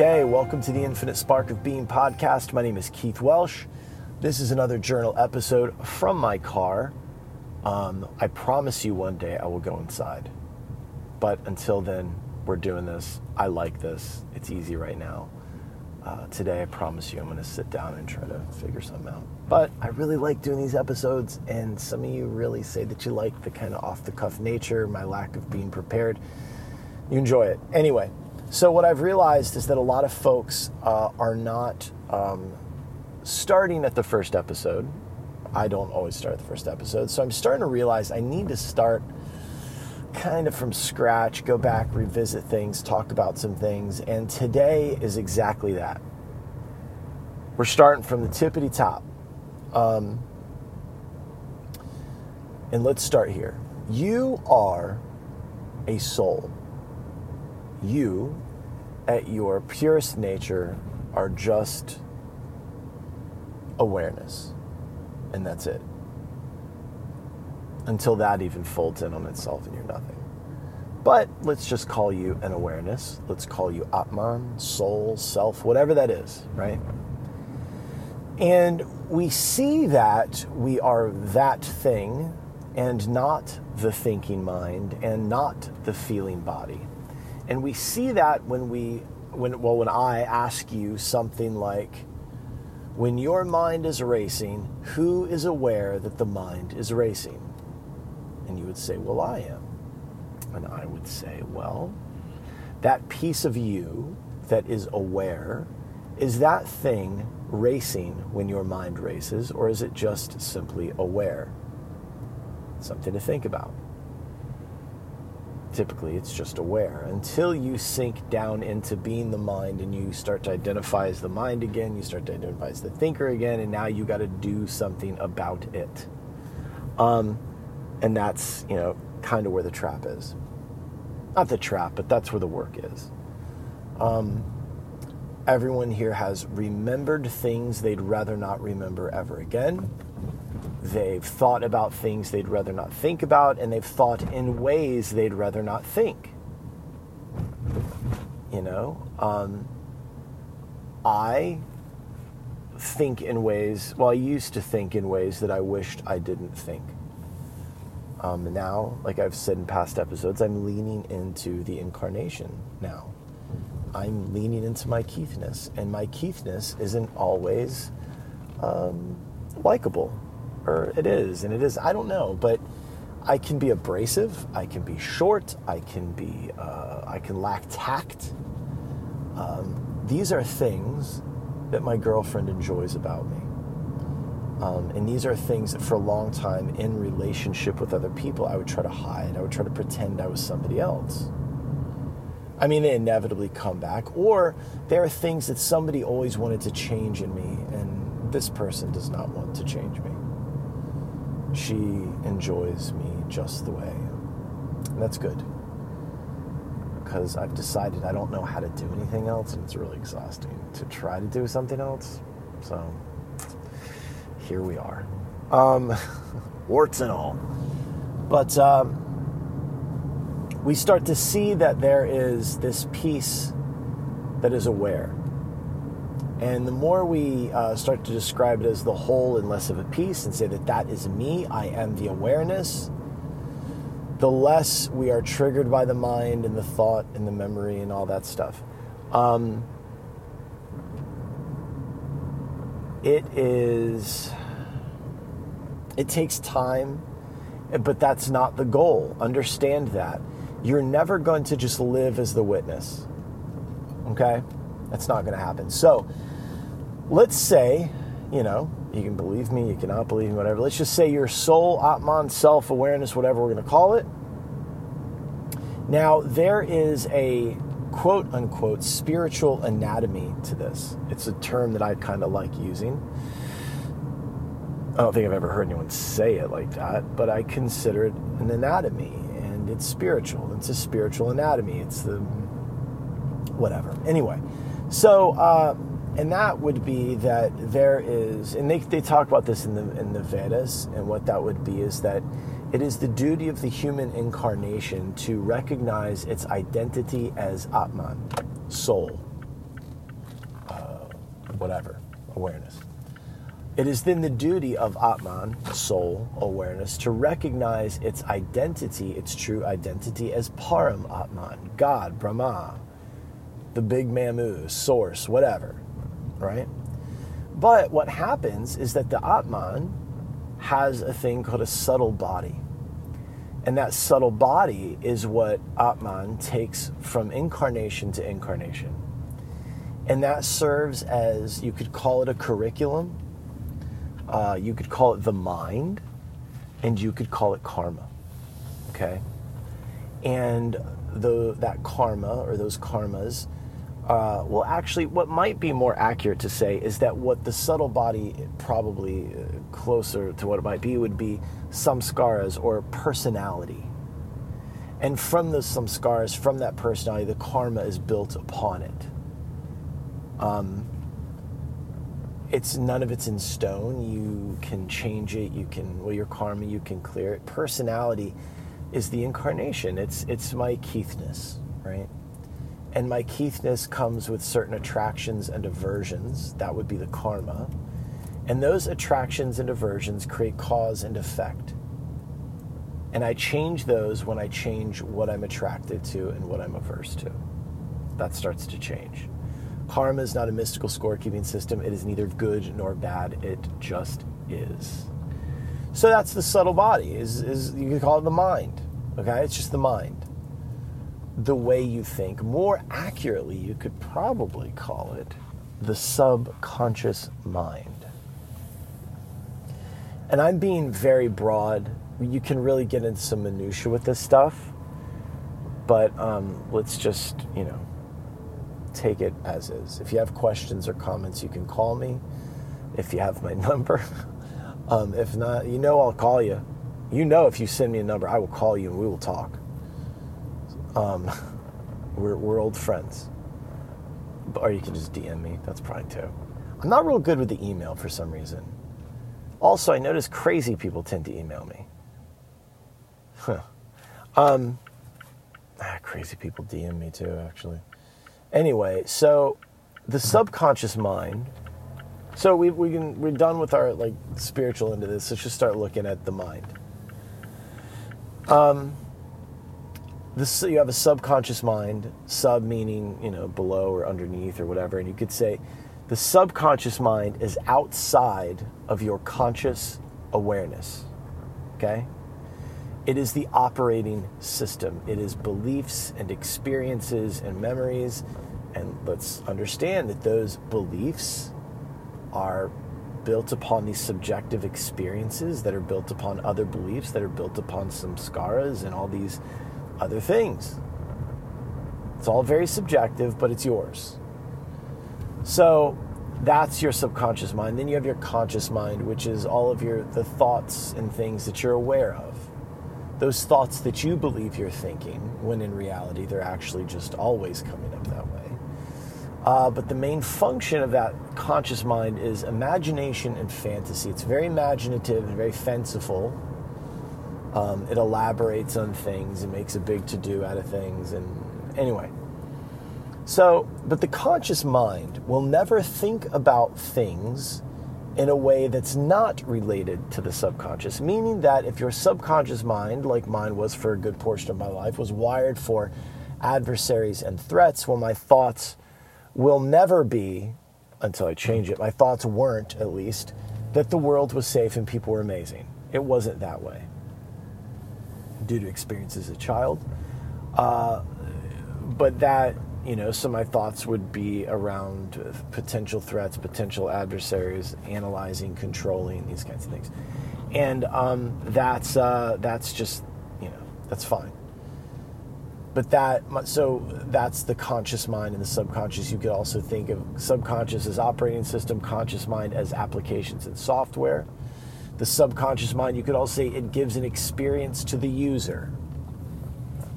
Okay, welcome to the Infinite Spark of Being podcast. My name is Keith Welsh. This is another journal episode from my car. Um, I promise you one day I will go inside. But until then, we're doing this. I like this. It's easy right now. Uh, today, I promise you, I'm going to sit down and try to figure something out. But I really like doing these episodes, and some of you really say that you like the kind of off the cuff nature, my lack of being prepared. You enjoy it. Anyway, so what I've realized is that a lot of folks uh, are not um, starting at the first episode. I don't always start at the first episode. So I'm starting to realize I need to start kind of from scratch, go back, revisit things, talk about some things. And today is exactly that. We're starting from the tippity top. Um, and let's start here. You are a soul. You, at your purest nature, are just awareness. And that's it until that even folds in on itself and you're nothing. But let's just call you an awareness. Let's call you Atman, soul, self, whatever that is, right? And we see that we are that thing and not the thinking mind and not the feeling body. And we see that when we, when, well, when I ask you something like, when your mind is racing, who is aware that the mind is racing? And you would say, Well, I am. And I would say, Well, that piece of you that is aware, is that thing racing when your mind races, or is it just simply aware? Something to think about. Typically, it's just aware. Until you sink down into being the mind and you start to identify as the mind again, you start to identify as the thinker again, and now you got to do something about it. Um, and that's, you know, kind of where the trap is. Not the trap, but that's where the work is. Um, everyone here has remembered things they'd rather not remember ever again. They've thought about things they'd rather not think about, and they've thought in ways they'd rather not think. You know, um, I think in ways, well, I used to think in ways that I wished I didn't think. Um, now, like I've said in past episodes, I'm leaning into the incarnation now. I'm leaning into my Keithness, and my Keithness isn't always um, likable, or it is, and it is. I don't know, but I can be abrasive. I can be short. I can be. Uh, I can lack tact. Um, these are things that my girlfriend enjoys about me. Um, and these are things that for a long time in relationship with other people, I would try to hide. I would try to pretend I was somebody else. I mean, they inevitably come back. Or there are things that somebody always wanted to change in me, and this person does not want to change me. She enjoys me just the way. And that's good. Because I've decided I don't know how to do anything else, and it's really exhausting to try to do something else. So here we are. Um, warts and all. But um, we start to see that there is this piece that is aware. And the more we uh, start to describe it as the whole and less of a piece and say that that is me, I am the awareness, the less we are triggered by the mind and the thought and the memory and all that stuff. Um, it is it takes time but that's not the goal. Understand that. You're never going to just live as the witness. Okay? That's not going to happen. So let's say you know you can believe me you cannot believe me whatever let's just say your soul atman self-awareness whatever we're going to call it now there is a quote unquote spiritual anatomy to this. It's a term that I kind of like using. I don't think I've ever heard anyone say it like that, but I consider it an anatomy and it's spiritual. It's a spiritual anatomy. It's the whatever. Anyway, so, uh, and that would be that there is, and they, they talk about this in the, in the Vedas, and what that would be is that it is the duty of the human incarnation to recognize its identity as Atman, soul. Uh, whatever, awareness. It is then the duty of Atman, soul, awareness, to recognize its identity, its true identity as Param Atman, God, Brahma, the big Mamu, source, whatever, right? But what happens is that the Atman has a thing called a subtle body. And that subtle body is what Atman takes from incarnation to incarnation. And that serves as, you could call it a curriculum, uh, you could call it the mind, and you could call it karma. Okay? And the, that karma or those karmas uh, well, actually, what might be more accurate to say is that what the subtle body, probably uh, closer to what it might be, would be samskaras or personality. And from those samskaras, from that personality, the karma is built upon it. Um, it's none of it's in stone. You can change it. You can well, your karma. You can clear it. Personality is the incarnation. It's it's my Keithness, right? And my Keithness comes with certain attractions and aversions. That would be the karma. And those attractions and aversions create cause and effect. And I change those when I change what I'm attracted to and what I'm averse to. That starts to change. Karma is not a mystical scorekeeping system. It is neither good nor bad. It just is. So that's the subtle body. Is is you can call it the mind. Okay, it's just the mind the way you think. More accurately, you could probably call it the subconscious mind. And I'm being very broad. You can really get into some minutia with this stuff, but um, let's just, you know, take it as is. If you have questions or comments, you can call me. If you have my number, um, if not, you know I'll call you. You know if you send me a number, I will call you and we will talk. Um, we're, we're old friends. Or you can just DM me. That's probably too. I'm not real good with the email for some reason. Also, I notice crazy people tend to email me. Huh. Um, ah, crazy people DM me too, actually. Anyway, so the subconscious mind. So we we can we're done with our like spiritual into this. Let's just start looking at the mind. Um, this you have a subconscious mind sub meaning you know below or underneath or whatever and you could say the subconscious mind is outside of your conscious awareness okay? It is the operating system. It is beliefs and experiences and memories and let's understand that those beliefs are built upon these subjective experiences that are built upon other beliefs that are built upon samskaras and all these other things. It's all very subjective, but it's yours. So that's your subconscious mind. Then you have your conscious mind, which is all of your the thoughts and things that you're aware of. Those thoughts that you believe you're thinking, when in reality they're actually just always coming up that way. Uh, but the main function of that conscious mind is imagination and fantasy. It's very imaginative and very fanciful um, it elaborates on things and makes a big to do out of things. And anyway, so, but the conscious mind will never think about things in a way that's not related to the subconscious, meaning that if your subconscious mind, like mine was for a good portion of my life, was wired for adversaries and threats, well, my thoughts will never be, until I change it, my thoughts weren't, at least, that the world was safe and people were amazing. It wasn't that way due to experience as a child. Uh, but that, you know, so my thoughts would be around potential threats, potential adversaries, analyzing, controlling these kinds of things, and um, that's uh, that's just, you know, that's fine. But that, so that's the conscious mind and the subconscious. You could also think of subconscious as operating system, conscious mind as applications and software the subconscious mind, you could also say it gives an experience to the user,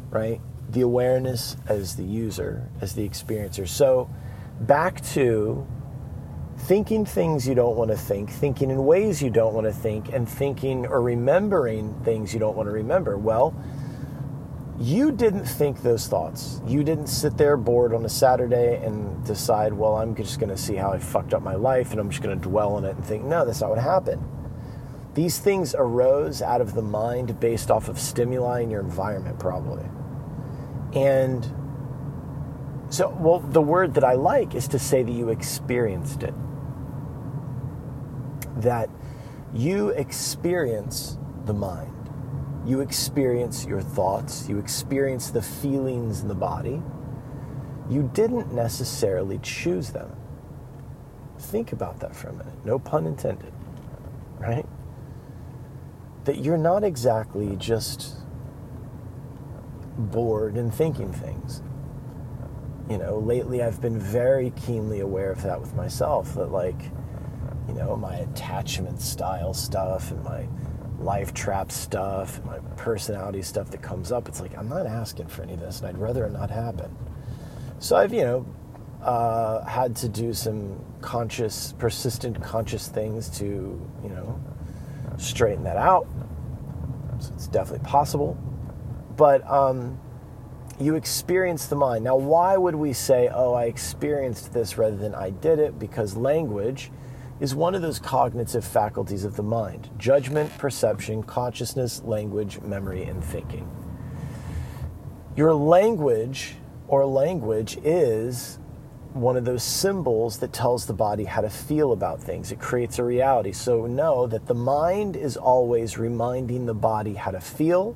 right? The awareness as the user, as the experiencer. So, back to thinking things you don't want to think, thinking in ways you don't want to think, and thinking or remembering things you don't want to remember. Well, you didn't think those thoughts. You didn't sit there bored on a Saturday and decide, well, I'm just going to see how I fucked up my life and I'm just going to dwell on it and think, no, that's not what happened. These things arose out of the mind based off of stimuli in your environment, probably. And so, well, the word that I like is to say that you experienced it. That you experience the mind. You experience your thoughts. You experience the feelings in the body. You didn't necessarily choose them. Think about that for a minute. No pun intended, right? That you're not exactly just bored and thinking things. You know, lately I've been very keenly aware of that with myself that, like, you know, my attachment style stuff and my life trap stuff and my personality stuff that comes up, it's like, I'm not asking for any of this and I'd rather it not happen. So I've, you know, uh, had to do some conscious, persistent conscious things to, you know, straighten that out. So it's definitely possible. But um, you experience the mind. Now, why would we say, oh, I experienced this rather than I did it? Because language is one of those cognitive faculties of the mind judgment, perception, consciousness, language, memory, and thinking. Your language or language is one of those symbols that tells the body how to feel about things. It creates a reality. So know that the mind is always reminding the body how to feel,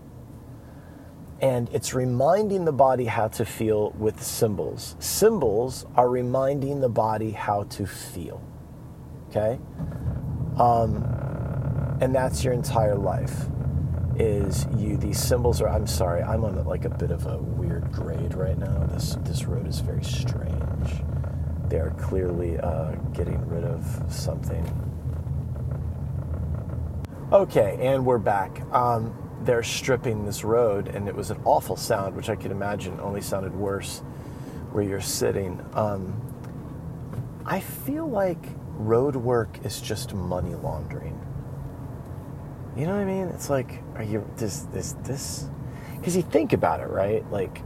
and it's reminding the body how to feel with symbols. Symbols are reminding the body how to feel. Okay? Um, and that's your entire life is you these symbols are i'm sorry i'm on like a bit of a weird grade right now this this road is very strange they are clearly uh, getting rid of something. Okay, and we're back. Um, they're stripping this road, and it was an awful sound, which I can imagine only sounded worse where you're sitting. Um, I feel like road work is just money laundering. You know what I mean? It's like, are you this this this? Because you think about it, right? Like,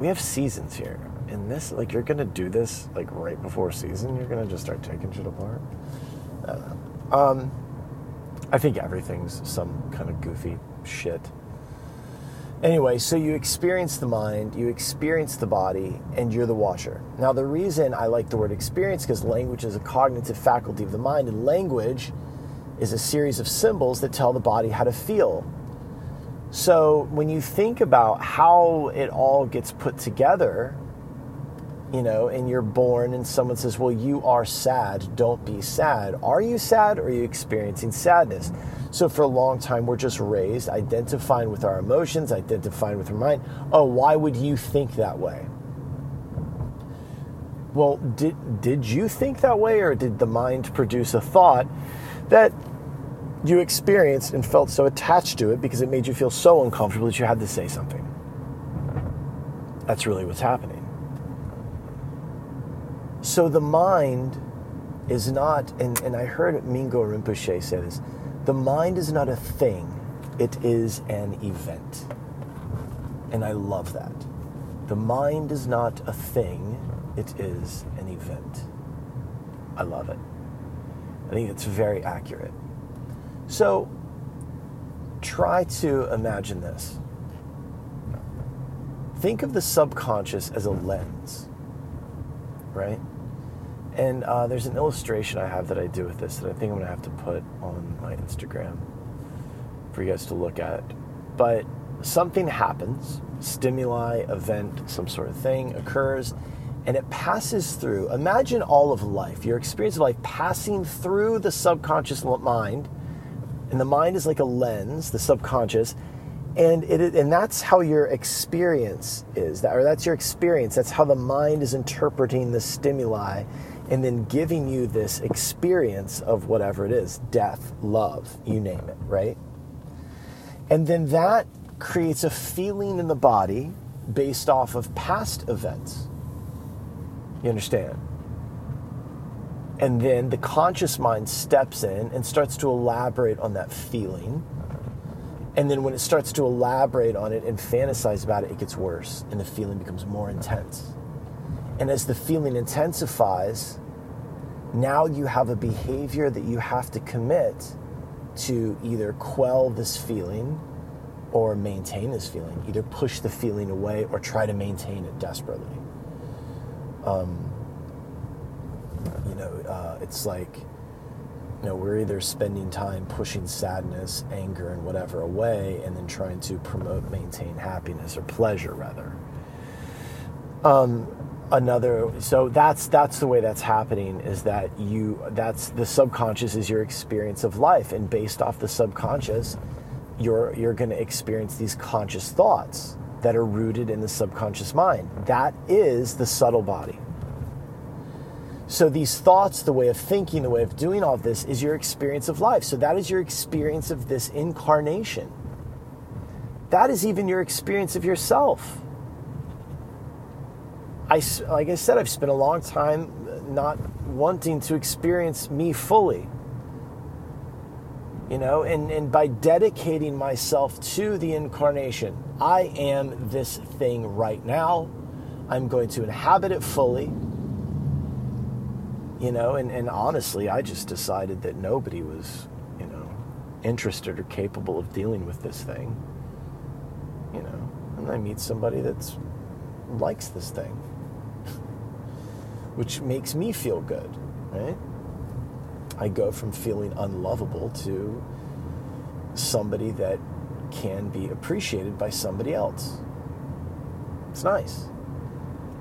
we have seasons here and this, like you're gonna do this like right before season. You're gonna just start taking shit apart. I don't know. Um, I think everything's some kind of goofy shit. Anyway, so you experience the mind, you experience the body, and you're the watcher. Now, the reason I like the word experience because language is a cognitive faculty of the mind, and language is a series of symbols that tell the body how to feel. So, when you think about how it all gets put together, you know, and you're born and someone says, Well, you are sad, don't be sad. Are you sad or are you experiencing sadness? So for a long time, we're just raised identifying with our emotions, identifying with our mind. Oh, why would you think that way? Well, did, did you think that way or did the mind produce a thought that you experienced and felt so attached to it because it made you feel so uncomfortable that you had to say something? That's really what's happening. So the mind is not, and, and I heard Mingyur Rinpoche say this the mind is not a thing, it is an event. And I love that. The mind is not a thing, it is an event. I love it. I think it's very accurate. So try to imagine this. Think of the subconscious as a lens, right? And uh, there's an illustration I have that I do with this that I think I'm going to have to put on my Instagram for you guys to look at. But something happens, stimuli, event, some sort of thing occurs, and it passes through. Imagine all of life, your experience of life passing through the subconscious mind. And the mind is like a lens, the subconscious, and it and that's how your experience is or that's your experience that's how the mind is interpreting the stimuli and then giving you this experience of whatever it is death, love, you name it, right? And then that creates a feeling in the body based off of past events. You understand? And then the conscious mind steps in and starts to elaborate on that feeling. And then when it starts to elaborate on it and fantasize about it, it gets worse and the feeling becomes more intense. And as the feeling intensifies, now you have a behavior that you have to commit to either quell this feeling or maintain this feeling, either push the feeling away or try to maintain it desperately. Um, you know, uh, it's like, you know, we're either spending time pushing sadness, anger, and whatever away, and then trying to promote, maintain happiness or pleasure, rather. Um, another so that's that's the way that's happening is that you that's the subconscious is your experience of life and based off the subconscious you're you're going to experience these conscious thoughts that are rooted in the subconscious mind. That is the subtle body. So these thoughts the way of thinking the way of doing all this is your experience of life. So that is your experience of this incarnation. That is even your experience of yourself. I, like I said, I've spent a long time uh, not wanting to experience me fully. You know, and, and by dedicating myself to the incarnation, I am this thing right now. I'm going to inhabit it fully. You know, and, and honestly, I just decided that nobody was, you know, interested or capable of dealing with this thing. You know, and I meet somebody that's likes this thing which makes me feel good, right? I go from feeling unlovable to somebody that can be appreciated by somebody else. It's nice.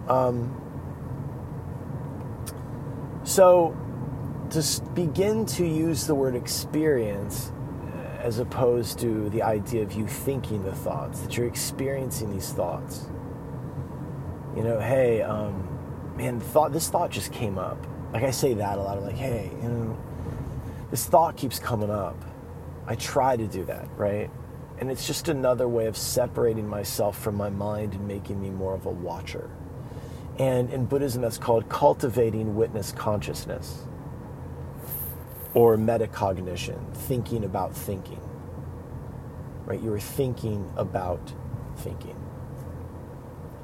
Um, so, to begin to use the word experience uh, as opposed to the idea of you thinking the thoughts, that you're experiencing these thoughts. You know, hey, um, man, thought this thought just came up. Like I say that a lot. I'm like, hey, you know, this thought keeps coming up. I try to do that, right? And it's just another way of separating myself from my mind and making me more of a watcher. And in Buddhism, that's called cultivating witness consciousness or metacognition, thinking about thinking. Right? You are thinking about thinking.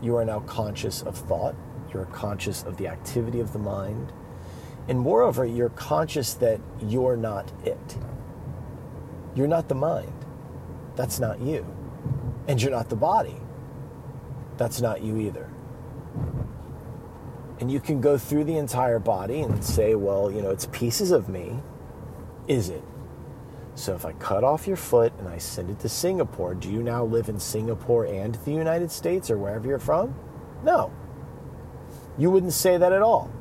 You are now conscious of thought you're conscious of the activity of the mind. And moreover, you're conscious that you're not it. You're not the mind. That's not you. And you're not the body. That's not you either. And you can go through the entire body and say, well, you know, it's pieces of me. Is it? So if I cut off your foot and I send it to Singapore, do you now live in Singapore and the United States or wherever you're from? No. You wouldn't say that at all.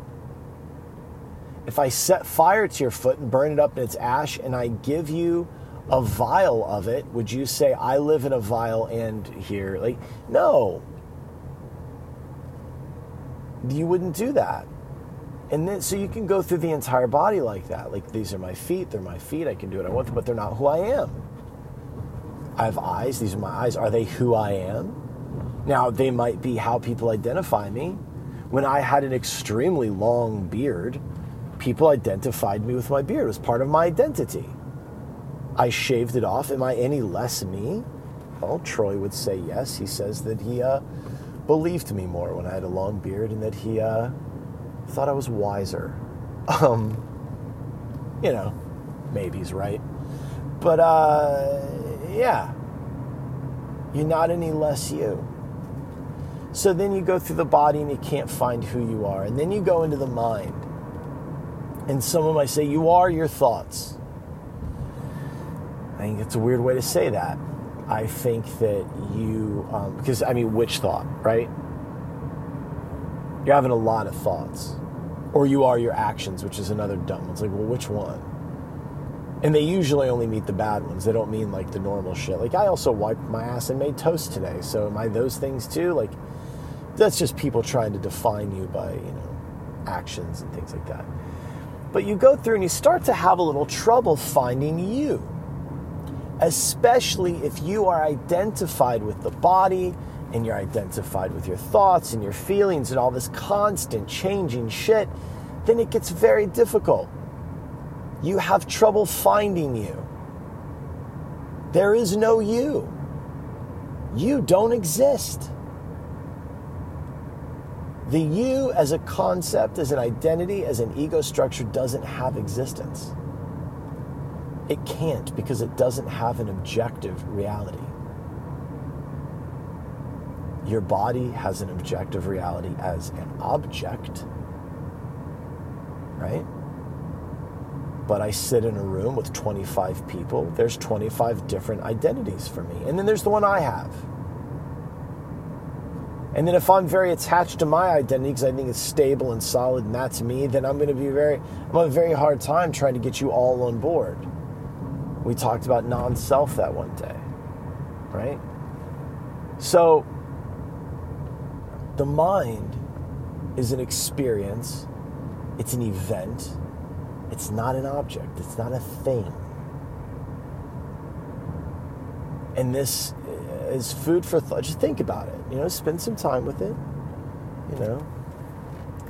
If I set fire to your foot and burn it up in its ash and I give you a vial of it, would you say, I live in a vial and here? Like, no. You wouldn't do that. And then, so you can go through the entire body like that. Like, these are my feet, they're my feet, I can do what I want, but they're not who I am. I have eyes, these are my eyes. Are they who I am? Now, they might be how people identify me when I had an extremely long beard, people identified me with my beard. It was part of my identity. I shaved it off. Am I any less me? Well, Troy would say yes. He says that he uh, believed me more when I had a long beard and that he uh, thought I was wiser. Um, you know, maybe he's right. But uh, yeah, you're not any less you. So then you go through the body and you can't find who you are. And then you go into the mind. And someone might say, You are your thoughts. I think it's a weird way to say that. I think that you, um, because I mean, which thought, right? You're having a lot of thoughts. Or you are your actions, which is another dumb one. It's like, well, which one? And they usually only meet the bad ones. They don't mean like the normal shit. Like, I also wiped my ass and made toast today. So, am I those things too? Like, that's just people trying to define you by, you know, actions and things like that. But you go through and you start to have a little trouble finding you, especially if you are identified with the body and you're identified with your thoughts and your feelings and all this constant changing shit, then it gets very difficult. You have trouble finding you. There is no you. You don't exist. The you as a concept, as an identity, as an ego structure doesn't have existence. It can't because it doesn't have an objective reality. Your body has an objective reality as an object, right? But I sit in a room with 25 people. There's 25 different identities for me. And then there's the one I have. And then if I'm very attached to my identity because I think it's stable and solid and that's me, then I'm going to be very, I'm have a very hard time trying to get you all on board. We talked about non self that one day, right? So, the mind is an experience, it's an event, it's not an object, it's not a thing. And this is food for thought. Just think about it. You know, spend some time with it. You know,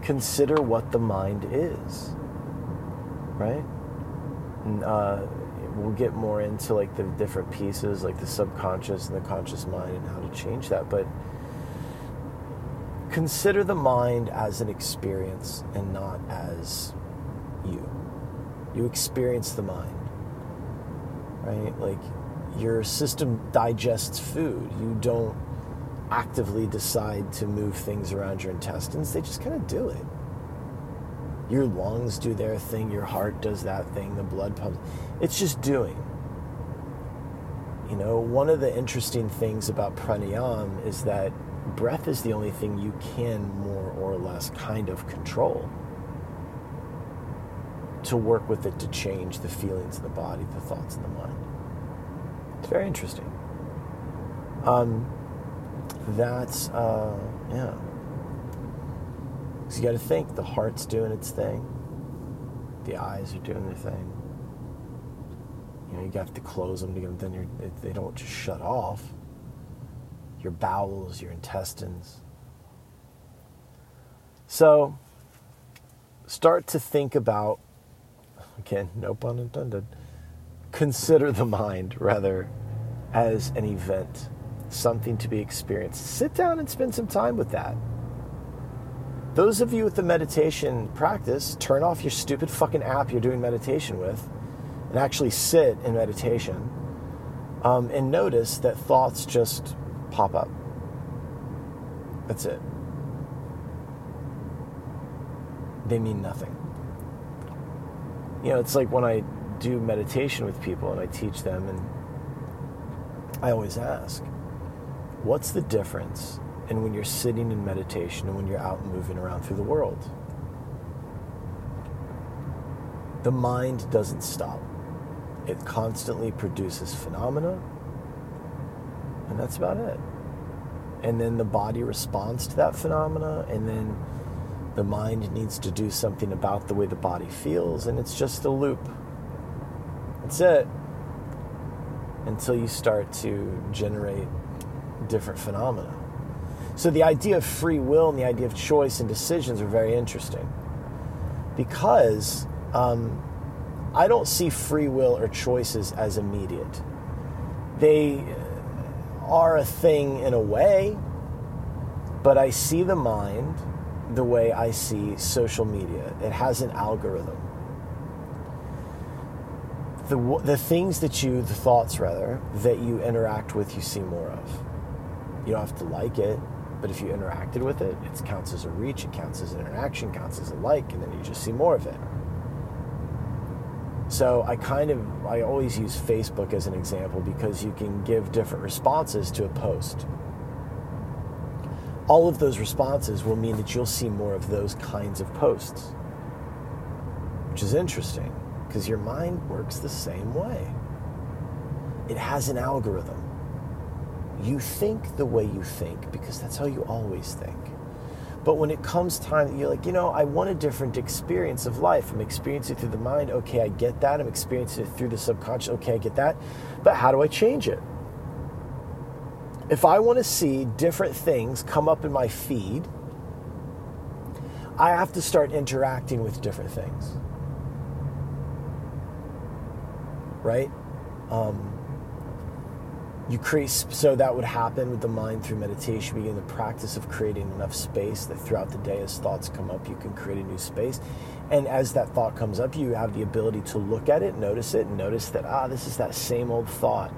consider what the mind is, right? And, uh, we'll get more into like the different pieces, like the subconscious and the conscious mind, and how to change that. But consider the mind as an experience and not as you. You experience the mind, right? Like your system digests food. You don't actively decide to move things around your intestines, they just kind of do it. Your lungs do their thing, your heart does that thing, the blood pumps. It's just doing. You know, one of the interesting things about pranayama is that breath is the only thing you can more or less kind of control to work with it to change the feelings in the body, the thoughts in the mind. It's very interesting. Um, that's, uh, yeah. So you got to think the heart's doing its thing, the eyes are doing their thing. You know, you have to close them to then you're, they don't just shut off. Your bowels, your intestines. So start to think about, again, no pun intended, consider the mind rather as an event, something to be experienced. Sit down and spend some time with that. Those of you with the meditation practice, turn off your stupid fucking app you're doing meditation with and actually sit in meditation um, and notice that thoughts just pop up. That's it. They mean nothing. You know, it's like when I do meditation with people and I teach them, and I always ask, what's the difference and when you're sitting in meditation and when you're out moving around through the world. The mind doesn't stop. It constantly produces phenomena, and that's about it. And then the body responds to that phenomena, and then the mind needs to do something about the way the body feels, and it's just a loop. That's it. Until you start to generate different phenomena. So the idea of free will and the idea of choice and decisions are very interesting because um, I don't see free will or choices as immediate. They are a thing in a way, but I see the mind the way I see social media. It has an algorithm. The, the things that you, the thoughts rather, that you interact with, you see more of. You don't have to like it, but if you interacted with it, it counts as a reach, it counts as an interaction, counts as a like, and then you just see more of it. So I kind of I always use Facebook as an example because you can give different responses to a post. All of those responses will mean that you'll see more of those kinds of posts. Which is interesting because your mind works the same way. It has an algorithm you think the way you think because that's how you always think. But when it comes time that you're like, you know, I want a different experience of life. I'm experiencing it through the mind. Okay, I get that. I'm experiencing it through the subconscious. Okay, I get that. But how do I change it? If I want to see different things come up in my feed, I have to start interacting with different things. Right? Um, you create so that would happen with the mind through meditation. Begin the practice of creating enough space that throughout the day as thoughts come up you can create a new space. And as that thought comes up you have the ability to look at it notice it and notice that ah this is that same old thought.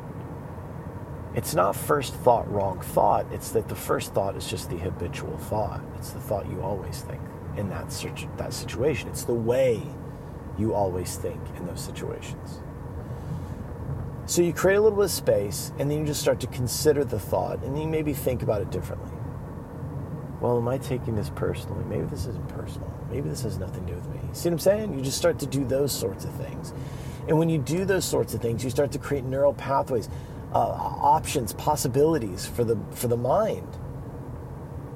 It's not first thought wrong thought. It's that the first thought is just the habitual thought. It's the thought you always think in that that situation. It's the way you always think in those situations so you create a little bit of space, and then you just start to consider the thought, and then you maybe think about it differently. Well, am I taking this personally? Maybe this isn't personal. Maybe this has nothing to do with me. See what I'm saying? You just start to do those sorts of things. And when you do those sorts of things, you start to create neural pathways, uh, options, possibilities for the, for the mind.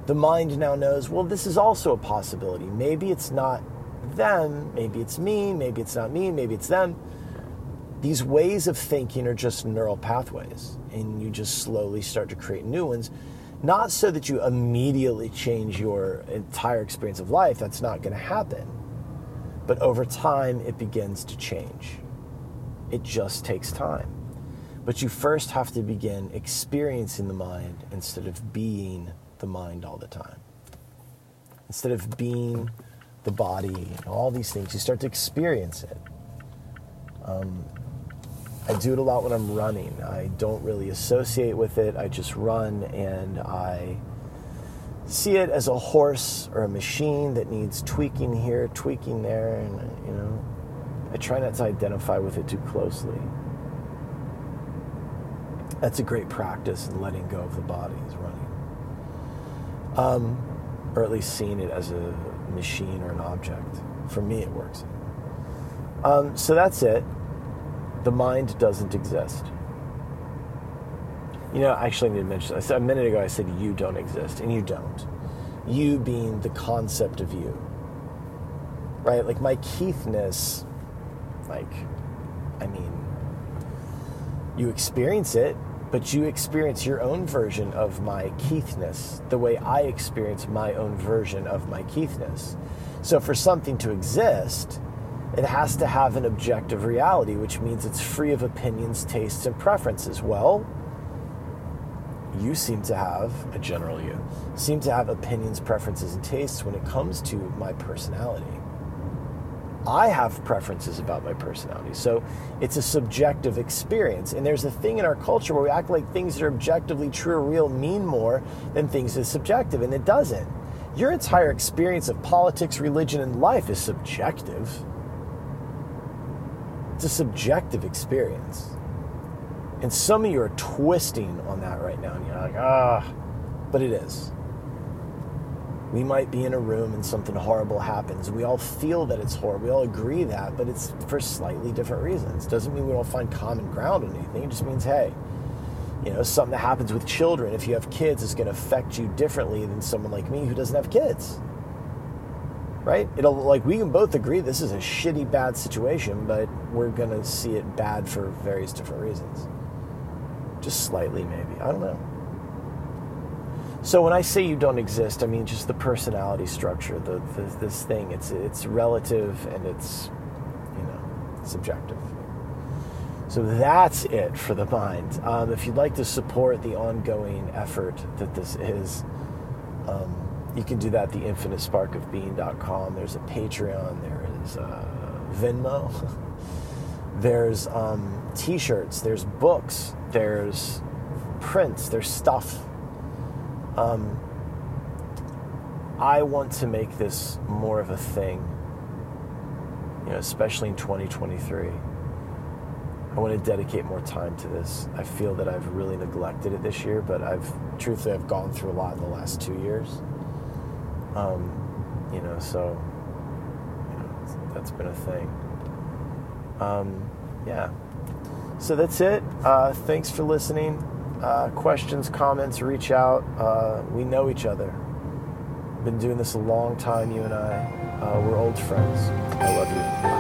The mind now knows, well, this is also a possibility. Maybe it's not them, maybe it's me, maybe it's not me, maybe it's them these ways of thinking are just neural pathways, and you just slowly start to create new ones. Not so that you immediately change your entire experience of life, that's not going to happen. But over time, it begins to change. It just takes time. But you first have to begin experiencing the mind instead of being the mind all the time. Instead of being the body and all these things, you start to experience it. Um, I do it a lot when I'm running. I don't really associate with it. I just run and I see it as a horse or a machine that needs tweaking here, tweaking there, and you know, I try not to identify with it too closely. That's a great practice in letting go of the body is running. Um, or at least seeing it as a machine or an object. For me, it works. Um, so that's it the mind doesn't exist. You know, actually, I need to mention. Said a minute ago. I said you don't exist, and you don't. You being the concept of you, right? Like my Keithness, like, I mean, you experience it, but you experience your own version of my Keithness, the way I experience my own version of my Keithness. So, for something to exist, it has to have an objective reality, which means it's free of opinions, tastes, and preferences. Well, you seem to have, a general you, seem to have opinions, preferences, and tastes when it comes to my personality. I have preferences about my personality. So it's a subjective experience. And there's a thing in our culture where we act like things that are objectively true or real mean more than things that are subjective, and it doesn't. Your entire experience of politics, religion, and life is subjective. It's a subjective experience. And some of you are twisting on that right now, and you're like, ah, but it is. We might be in a room and something horrible happens. We all feel that it's horrible. We all agree that, but it's for slightly different reasons. Doesn't mean we don't find common ground on anything. It just means, hey, you know, something that happens with children, if you have kids, is going to affect you differently than someone like me who doesn't have kids right? It'll like we can both agree this is a shitty bad situation, but we're gonna see it bad for various different reasons. Just slightly, maybe. I don't know. So when I say you don't exist, I mean just the personality structure, the, the this thing. It's it's relative and it's you know subjective. So that's it for the mind. Um, if you'd like to support the ongoing effort that this is. Um, you can do that at theinfinitesparkofbeing.com. There's a Patreon. There is uh, Venmo. there's um, T-shirts. There's books. There's prints. There's stuff. Um, I want to make this more of a thing. You know, especially in 2023. I want to dedicate more time to this. I feel that I've really neglected it this year, but I've truthfully I've gone through a lot in the last two years. Um, you know, so you know, that's been a thing. Um, yeah. So that's it. Uh, thanks for listening. Uh, questions, comments, reach out. Uh, we know each other. Been doing this a long time, you and I. Uh, we're old friends. I love you.